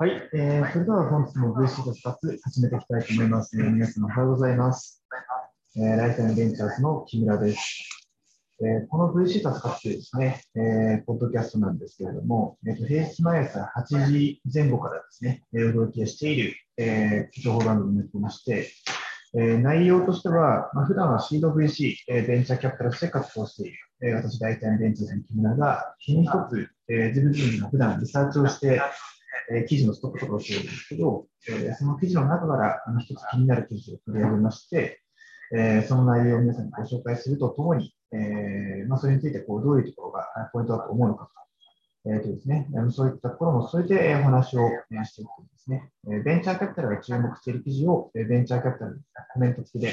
はい、えー、それでは本日も VC と2つ始めていきたいと思います。皆さんおはようございます。えー、ライフタイムベンチャーズの木村です。えー、この VC と使ってですね、えー、ポッドキャストなんですけれども、えーと、平日毎朝8時前後からですね、えー、お届けしている、えー、情報番組になってまして、えー、内容としては、まあ、普段はシード VC、えー、ベンチャーキャピタルとして活動している、えー、私、大体ベンチャーズの木村が、日に一つ、えー、自分自身が普段リサーチをして、えー、記事のストップとかをしてるんですけど、えー、その記事の中からあの一つ気になる記事を取り上げまして、えー、その内容を皆さんにご紹介するとともに、えーまあ、それについてこうどういうところがポイントだと思うのかと、えーとですね、そういったところも添えてお話をしていくんですね。ベンチャーキャピタルが注目している記事をベンチャーキャピタルのコメント付きで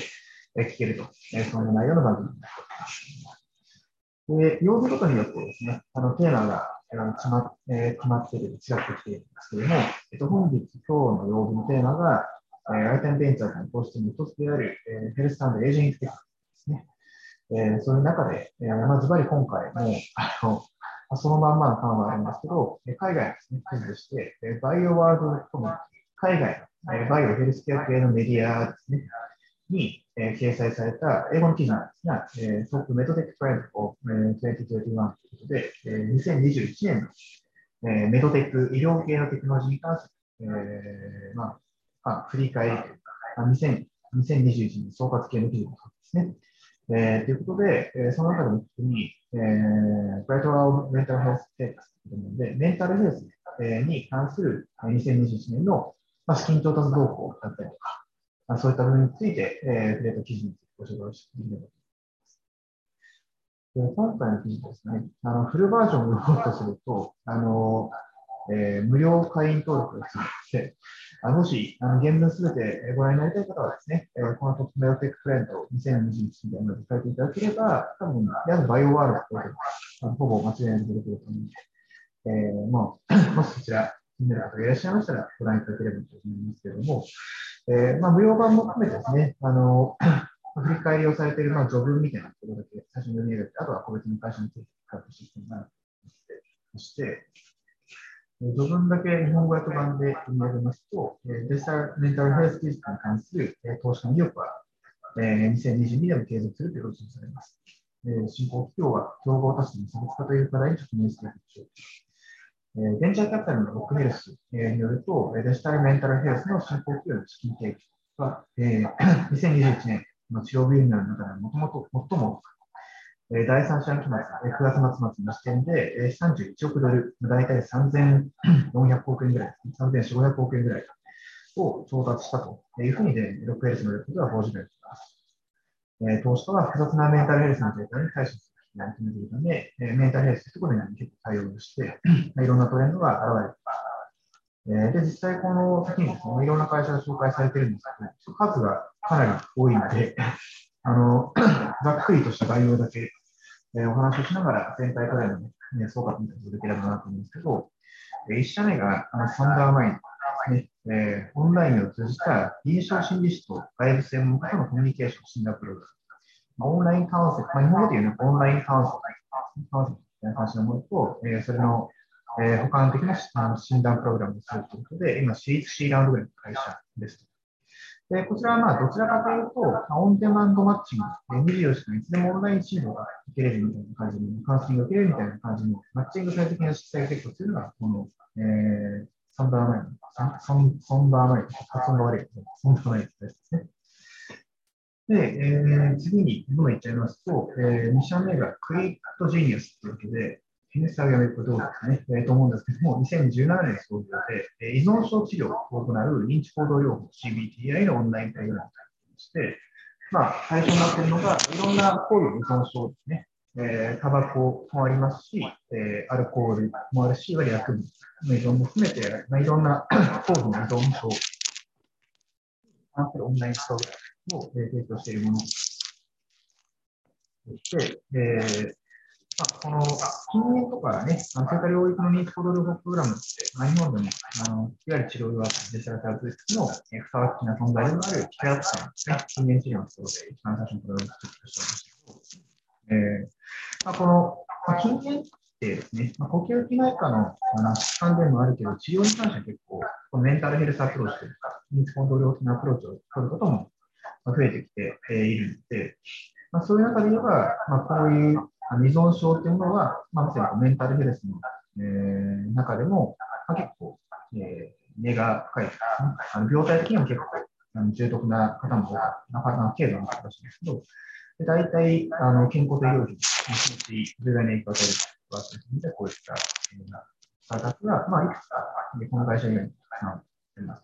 聞けると、その内容の番組になっております。で、曜日ごとによってですね、あのテーマが決ま,、えー、決まっている、違ってきているんですけれども、えっと、本日、今日の曜日のテーマが、えー、アイテムベンチャーの公式の一つである、えー、ヘルスタンドエージェントテクですね。えー、そういう中で、えー、まずばり今回も、あの、そのまんまの感はあるんですけど、海外ですね、記事として、バイオワールドコミュニティ、海外のバイオヘルスケア系のメディアですね、に、えー、掲載された英語の記事なんですが、えー、トップメトテックトレンドを、えー、2021ということで、えー、2021年の、えー、メトテック医療系のテクノロジーに関する、えーまあ、振り返りというか、2000 2021年総括系の記事ですね。えー、ということで、えー、その中でも特に、えー、ブライトラーメンタルヘルステータスということで、メンタルヘルス、に関する2021年の、まあ、資金調達動向だったりとか、あそういった部分について、えー、触れた記事についてご紹介していきたいと思います。今回の記事ですね、あのフルバージョンを読もうとすると、あのえー、無料会員登録が必要で、あもしあの原文すべてご覧になりたい方はですね、えー、このトップメロテックフレンド2021年で書いていただければ、多分、やるバイオワールドとあのほぼ間違いなく出てくると思うので、えー、もう、もしそちら気になる方がいらっしゃいましたらご覧いただければと思いますけれども、えー、まあ、無料版も含めてですね、あの、振り返りをされている、まあ、序文みたいなところだけ最初に読み上げて、あとは個別の会社について書くシステムがてそして、序文だけ日本語訳版で読み上げますと、デジタルメンタルヘルス技術に関する投資家の意欲は、2022年も継続するということにされます。新興企業は競合他社の差別化という課題に直面しているでしょう。ベンチャーキャピタルのロックヘルスによると、デジタルメンタルヘルスの進行企業の資金提供は、2021年の治療ビリの中でもともと最も第3四半期末、9月末末の時点で31億ドル、大体3400億円ぐらい、3400億円ぐらいを調達したというふうに、ね、ロックヘルスのレポートは報じられています。投資家は複雑なメンタルヘルスのデータに対処する求めているため、えメンタルヘルスというところに結構対応して、いろんなトレンドが現れています。で、実際この先にですね、いろんな会社が紹介されているんですけど、数がかなり多いので、あの、ざっくりとした概要だけ、えお話をしながら全体からの、ね、総括に続ければなと思うんですけど、1社目があのサンダーマインですね、えー、オンラインを通じた臨床心理士と外部専門家とのコミュニケーション診断プログラム。オンラインカウンセル、まあ、日本語で言うのオンラインカウンセル、カウンセルみたいな感じのものと、えー、それの、えー、補完的なあの診断プログラムをするということで、今、シーツ C ラウンドぐらいの会社です。でこちらはまあどちらかというと、オンデマンドマッチング、24時間いつでもオンライン診療が受けれるみたいな感じに、カウンセリング受けれるみたいな感じのマッチング最適な質材結構というのが、この、えー、サンダーマイン、サンサンダーマイン、発音が悪い、サンダーマインですね。で、えー、次に、どんどんいっちゃいますと、えー、2社目がクリットジーニアスというわけで、インスタグラムどうですかね、えー、と思うんですけども、2017年創業で、えー、依存症治療を行う認知行動療法 CBTI のオンラインプログラムとして、まあ、対象になっているのが、いろんな高度依存症ですね。えー、タバコもありますし、えー、アルコールもあるし、いわゆる薬物の依存も含めて、まあ、いろんな 高度の依存症に関するオンラインプログラムを、提供しているもの。でして、えーまあ、この禁煙とかね、そういった領域の認知行動療法プログラムって、まあ、日本でもあのいわゆる治療がデジタルサービスの、えふさわしな存在でもあるキャラクターですね、禁煙治療のところで一番最初のプログラムを作ってしまいましたけど、えーまあ、この、まあ、禁煙ってですね、まあ、呼吸器内科の疾患でもあるけど、治療に関しては結構メンタルヘルスアプローチというか、認知コントロール的なアプローチを取ることも増えてきているので、まあ、そういう中で言えば、まあ、こういう依存症というものは、まあ、まさにメンタルヘルスの、えー、中でも、まあ、結構、えー、根が深いですね。あの病態的にも結構あの重篤な方も多かった、なかなか軽度の方らしいんですけど、で大体あの健康と医療費の気持ち、重大な影響を与えるというで、こういった、えー、スタートアップが、まあ、いくつか、この会社にはたくさんあります。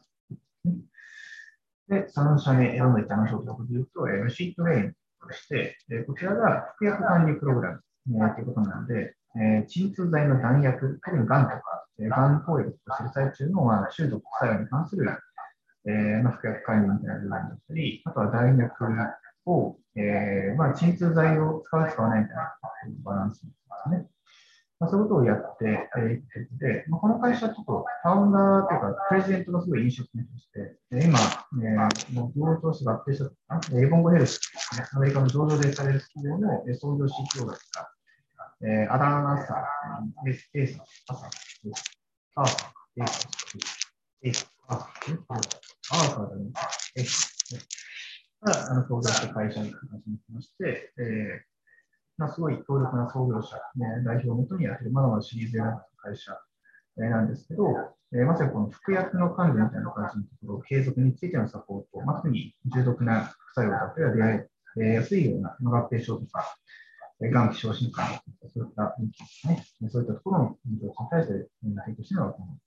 で、3社目、どんどんいっちゃいましょうということで言うと、えー、シートレインとして、えー、こちらが服薬管理プログラム、えー、ということなので、えー、鎮痛剤の弾薬、特にがんとか、えー、がん攻撃としている最中の、まあ、中毒作用に関する、えーまあ、服薬管理みたいな部分だったり、あとは弾薬を、えーまあ、鎮痛剤を使う、使わないみたいなバランスですね。まあ、そういうことをやっていっていて、まあ、この会社ちょっとファウンダーというか、プレジデントがすごい印象的として、今、えー、もう同として合併した、エボンゴヘルス、ね、アメリカの上場でされる企業の創業 CTO だった、えー、アダン・アーサー、エス・エーサー、アサー、アーサー、エーサー、エーサー、アーサー、アーサーだね、エーサー。が、あの、創業した会社に始めまして、えーまあ、すごい強力な創業者、ね、代表をもとにやってる、まだまだシリーズ A の会社、えー、なんですけど、えー、まさにこの服薬の管理みたいな感じのところ、継続についてのサポート、まあ、特に重篤な副作用だったりは出会いやすいような、合併症とか、えー、がん希少疾患とか、そういったですね、そういったところの人に対して、提供しているのが、この、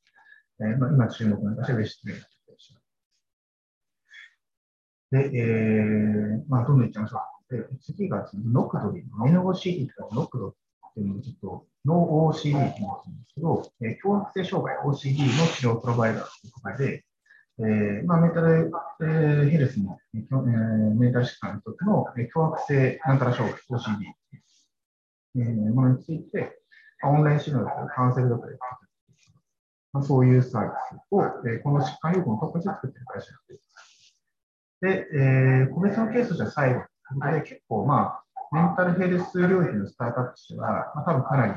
えーまあ、今注目の会社が失礼な会社。で、えー、まあ、どんどんいっちゃいましょう。で、次がノクドリ、NOCD とかノクドリっていうのをちょっと、ノ OCD って言うんですけど、えー、強迫性障害 OCD の治療プロバイダーということで、えーまあ、メンタル、えー、ヘルスの、えー、メンタル疾患にとっての、えー、強迫性なんたら障害 OCD、えー、ものについて、オンライン診療だったりカウンセルだったり、まあ、そういうサービスを、えー、この疾患予防の特に作っている会社です。で、えー、個別のケースじゃ最後で、結構まあ、メンタルヘルス領域のスタートアップとしては、まあ、多分かなり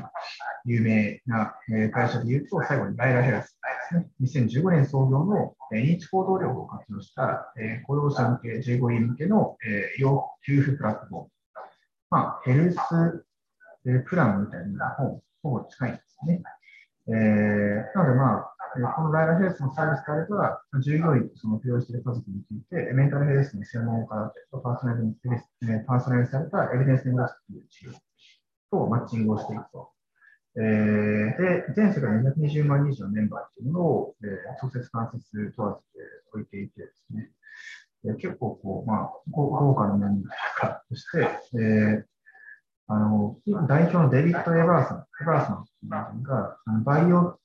有名な会社で言うと、最後にライラヘルスですね。2015年創業の認知行動療法を活用した雇用者向け、15位向けの医療給付プラットフォーム。まあ、ヘルスプランみたいな本、ほぼ近いんですね。えー、なのでまあ、このライラヘルスのサービスであれば、従業員とその扶養している家族について、メンタルヘルスの専門家とパーソナルパーソナルされたエビデンスに基づく治療とマッチングをしていくと。えー、で、全世界220万人以上のメンバーというのを、えー、直接関節問わずて置いていてですね、えー、結構こう、まあ、豪華なメンバーとして、えー、あの代表のデビッド・エバーソン、エバーソンが、バイオ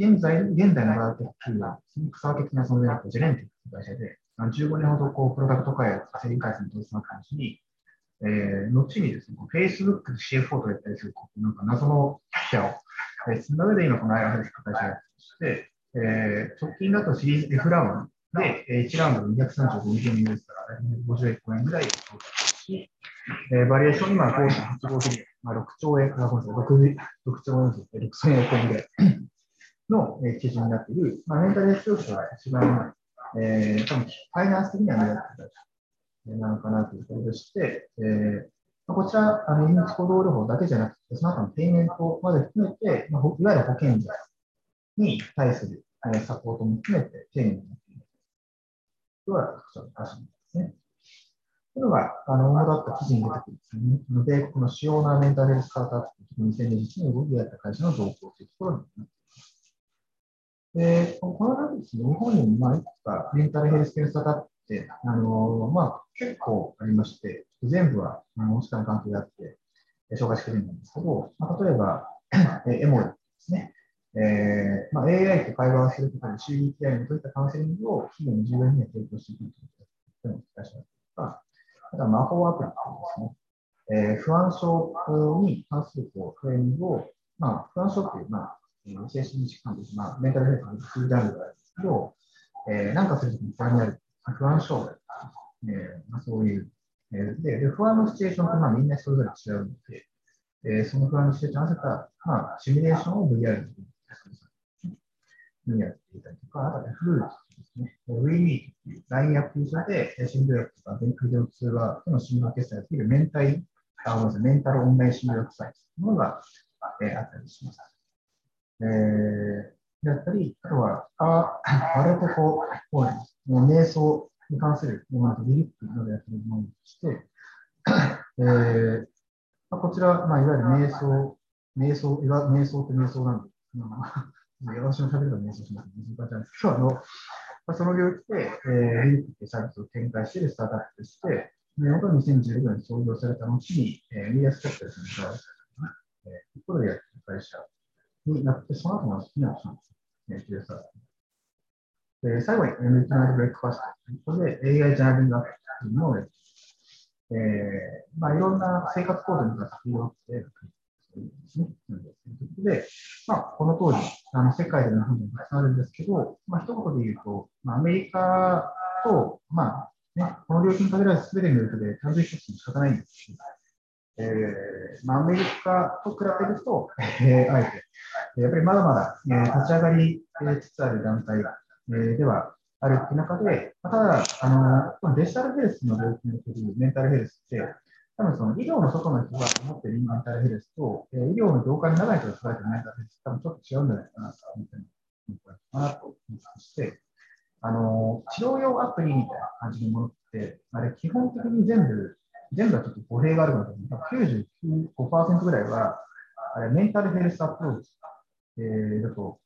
現在、現代のバイオテックは、草分け的な存在だったジェレンティックという会社で、15年ほどこうプロダクト開発、製品開発に取り組まった話に、えー、後にですね、Facebook で CFO とやったりする、なんか謎の記者を、えー、その上で今この IR ヘルス会社をやってまして、えー、直近だとシリーズ F ラウンドで、1ラウンド235ミリオン US から51億円ぐらい調達し、えー、バリエーションには5.85ビリオン、まあ、6兆円、あ、ごめんなさい、6, 6兆円、6000億円ぐらい。の、基準になっている、まあ、メンタルヘルス教師は一番、えー、多分ファイナンス的には目立ってたなのかなというところでして、えー、こちら、あの、認知行動療法だけじゃなくて、その後のペイメントまで含めて、まあ、いわゆる保険者に対する、えー、サポートも含めて丁寧になっているとは特徴の会社ですね。これは、あの、主だった記事に出てくるんですね。米国の主要なメンタルヘルススタートアップ、2021年に動きやった会社の動向というところになっています。で、この間ですね、日本にまあいくつかメンタルヘルス検査だって、あのまあ、結構ありまして、全部はあのお時間関係があって紹介してるんですけど、まあ、例えば、エモリですね。えーまあ、AI と会話をすることで CBTI にそういったカウンセリングを企業に従業員に提供していくということをお伝えしますとか、あとは魔法アプリですね。えー、不安症に関するこうトレーニングを、まあ、不安症っていう、まあ、精神疾患です。まあ、メンタルヘルスの数ジャンルがあるんですけど、えー、なんかするときに不安になる、不安障害、えーまあ、そういう、えーで、で不安のシチュエーションってまあみんなそれぞれ違うので、えー、その不安のシチュエーションを合わせた、まあ、シミュレーションを VR で分野っていたりとか、あとはフルーツですね、ウィーウィーっていう LINE アプリ上で、診療薬とか、電空療通話との診療決済をできるメンタイ、あ、ごめんなさい、メンタルオンライン診療薬サイトというものが、えー、あったりします。えー、だったり、あとは、あ、あれとこう、こうもう瞑想に関するものとリリップなどやってるものとして、えーまあ、こちら、まあ、いわゆる瞑想、瞑想、いわ瞑想って瞑想なんで、私も喋ると瞑想します。難しいんですけど、あの、まあ、その領域で、えー、リリップってサービスを展開しているスタートアップとして、えー、2016年に創業された後に、えー、リアスキャピタルさんに加わったえー、ところでやってる会社になって、その後の好きな人ですね、QSR。で最後に m キナルブレックファストということで AI ジャーナリングアプリというのをやってえーまあ、いろんな生活行動に関してをってですね。ということで、まあ、この当時、あの世界での本にたくさんあるんですけど、まあ一言で言うと、まあ、アメリカと、まあね、この領域に限らず全ての領域で単純比較しても仕方ないんですけど、えーまあ、アメリカと比べると、えー、あえて、やっぱりまだまだ、えー、立ち上がりつつある団体、えー、ではあるっていう中で、ただ、あのデジタルヘルスの領域におけるメンタルヘルスって、多分その医療の外の人が思っているメンタルヘルスと、えー、医療の業界の長い人が捉えているメンタルヘルス、多分ちょっと違うんじゃないかなと思ってるかなとして、あの治療用アプリみたいな感じのものって、あれ基本的に全部全部はちょっと語弊があるので、95%ぐらいは、あれメンタルヘルスアプローチ、えー、だと、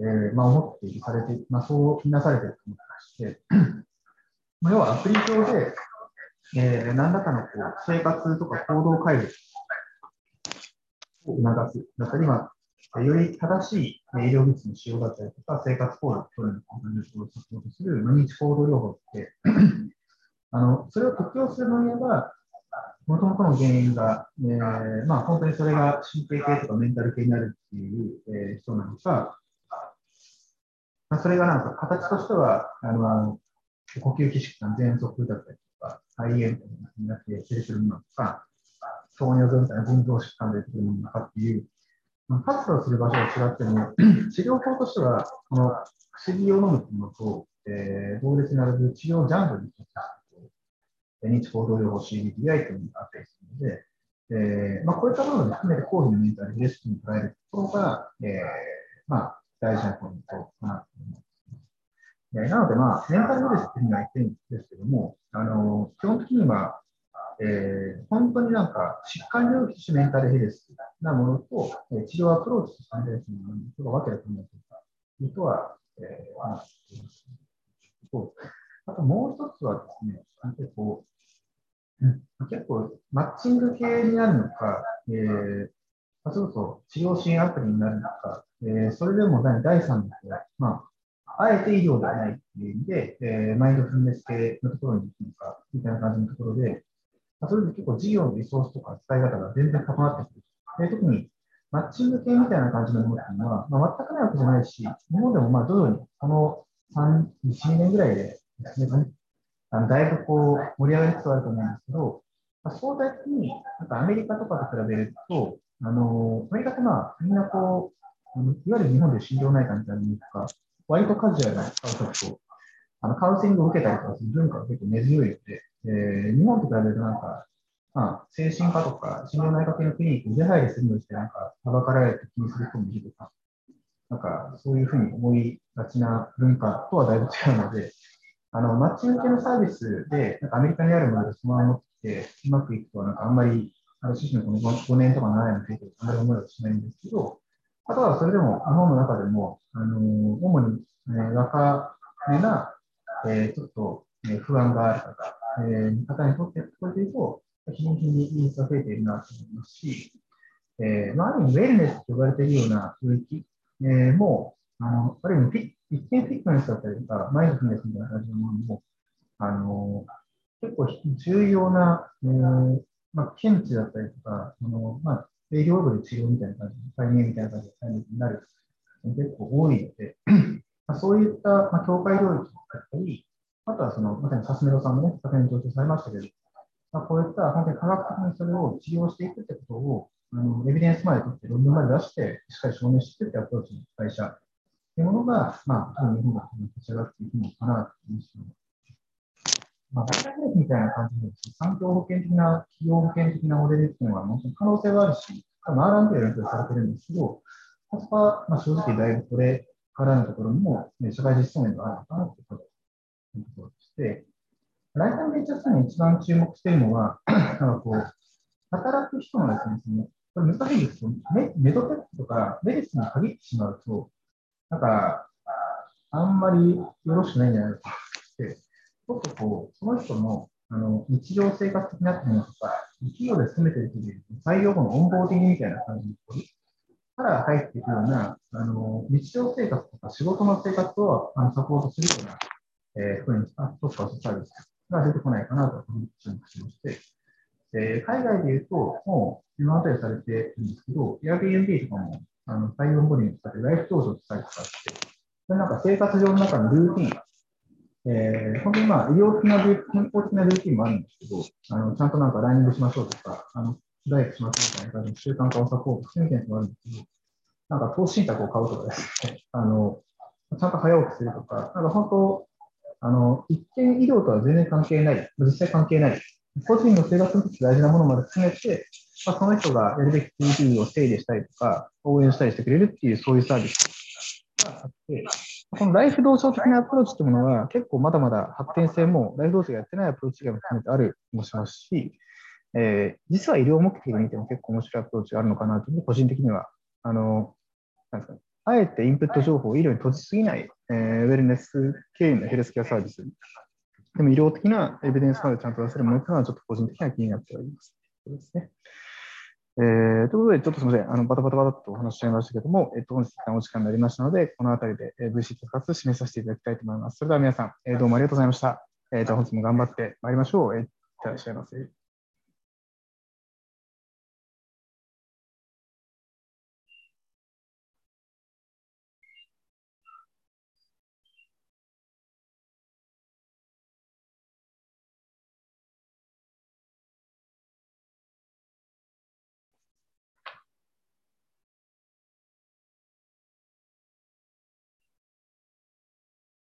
えー、まあ、思ってされて、まあ、そうみなされていると思ってまして、要はアプリ上で、えー、何らかのこう生活とか行動改善を促すだったり、まあ、より正しい医療物の使用だったりとか、生活行動を取るのをサポートする認知行動療法って あのそれを適用するのには、もともとの原因が、えーまあ、本当にそれが神経系とかメンタル系になるっていう、えー、人なのか、まあ、それがなんか形としては、あの呼吸器疾患、喘息だったりとか、肺炎とかになって出てくるものとか、糖尿病みたいな腎臓疾患で出てくるものとかっていう、まあ、活動する場所が違っても、治療法としては、この薬を飲むっていうのと、えー、同列になる治療ジャンルに認知行動療法 CBTI というのがあったりするので、えーまあ、こういったものを含めて講義のメンタルヘルスに捉えるところが、えーまあ、大事なポイントかなと思います。えー、なので、まあ、メンタルヘルスっていうのは言ってるんですけども、あの基本的には、えー、本当になんか疾患領域としてメンタルヘルスなものと、えー、治療アプローチとしてメンタルヘルスのものと分けると思うというとは、えー、話しています。あともう一つはですね、結構、結構、マッチング系になるのか、えー、まあ、そろそろ治療支援アプリになるのか、えー、それでも第3のまあ、あえて医療ではないっていう意味で、えー、マインドフルネス系のところに行くのか、みたいな感じのところで、まあ、それで結構事業のリソースとか使い方が全然関わってくる。で特にマッチング系みたいな感じのものっていうのは、まあ、全くないわけじゃないし、日本でもまあ徐々にこの3、1、2年ぐらいでですね、あのだいぶこう盛り上がりつつあると思うんですけど、まあ、相対的になんかアメリカとかと比べると、あのアメリカってまあみんなこう、いわゆる日本で心療内科みたいなのとか、割とカジュアルなカウとあのカウンセリングを受けたりとかする文化が結構根強いので、えー、日本と比べるとなんか、まあ、精神科とか心療内科系のクリニックに出入りするのにして、なんか、はばかられて気にする人もいるとか、なんか、そういうふうに思いがちな文化とはだいぶ違うので、あの、マッチング系のサービスで、なんかアメリカにあるものでそのまま持ってうまくいくとは、なんかあんまり、あの、この 5, 年とか7年の経験あんまり思いはしないんですけど、あとはそれでも、日本の中でも、あの、主に、えー、若めな、えー、ちょっと、えー、不安がある方、えー、方にとってこれで言うと、日に日にニーズが増えているなと思いますし、えー、まあ、ある意味、ウェルネスと呼ばれているような領域、えー、もう、あの、ある意味フィ、一見フィットネスだったりとか、マインドフルネスみたいな感じのものも、あの、結構重要な、えー、まあ、検知だったりとか、あの、まあ、営業部で治療みたいな感じ、解明みたいな感じでになる結構多いので、まあ、そういった、まあ、境界領域だったり、あとはその、まさにサスメロさんもね、昨年上場されましたけど、まあ、こういった本当に科学的にそれを治療していくってことを、あのエビデンスまで取って論文まで出して、しっかり証明していくってアプローチの会社っていうものが、まあ、日本が立ち上がっていくのかなという印象まあ、大学みたいな感じで、産業保険的な、企業保険的なモデルっていうのは、もちろん可能性はあるし、多分 R&D で勉強されてるんですけど、そこは、まあ、正直だいぶこれからのところにも、ね、社会実装面があるのかなというところでして、ライフベンチャースに一番注目しているのは、なんかこう、働く人のですね、そのこれ難しいですけど、メメドテックとかメディスに限ってしまうと、なんか、あんまりよろしくないんじゃないかって、ちょっとこう、その人のあの日常生活的なものとか、企業で進めてるという採用後のオンボーディングみたいな感じ。から入っていくような、あの日常生活とか仕事の生活をあのサポートするような、えー、ふうに、あ、そうか、サービスが出てこないかなと注目しまして、えー、海外で言うと、もう今までされてるんですけど、Airbnb とかもあの採用ボディに使ってライフ登場したりとかして、それなんか生活上の中のルーティン、えー、本当にまあ医療的な健康的なルーティンもあるんですけど、あのちゃんとなんかランニングしましょうとか、あのダイエットしましょうみたいな習慣化をサポートするみたいなのがあるんですけど、なんか投資信託を買うとかですね、あのちゃんと早起きするとか、なんか本当、あの一見医療とは全然関係ない、実際関係ない、個人の生活にとって大事なものまで含めて、まあ、その人がやるべき TV を整理したりとか、応援したりしてくれるっていう、そういうサービスがあって、このライフ同調的なアプローチというものは、結構まだまだ発展性も、ライフ同調がやってないアプローチが含めてある気もしますし、えー、実は医療目的で見ても結構面白いアプローチがあるのかなと個人的には、あの、なんですかね、あえてインプット情報を医療に閉じすぎない、えー、ウェルネス経由のヘルスケアサービス、でも医療的なエビデンスまでちゃんと出せるものというのはちょっと個人的には気になっております。そうですね。えー、ということで、ちょっとすみません。あの、バタバタバタとお話しちゃいましたけども、えっと、本日一旦お時間になりましたので、このあたりで VC 復活締めさせていただきたいと思います。それでは皆さん、えー、どうもありがとうございました。えー、じゃあ本日も頑張ってまいりましょう。えー、いってらっしゃいませ。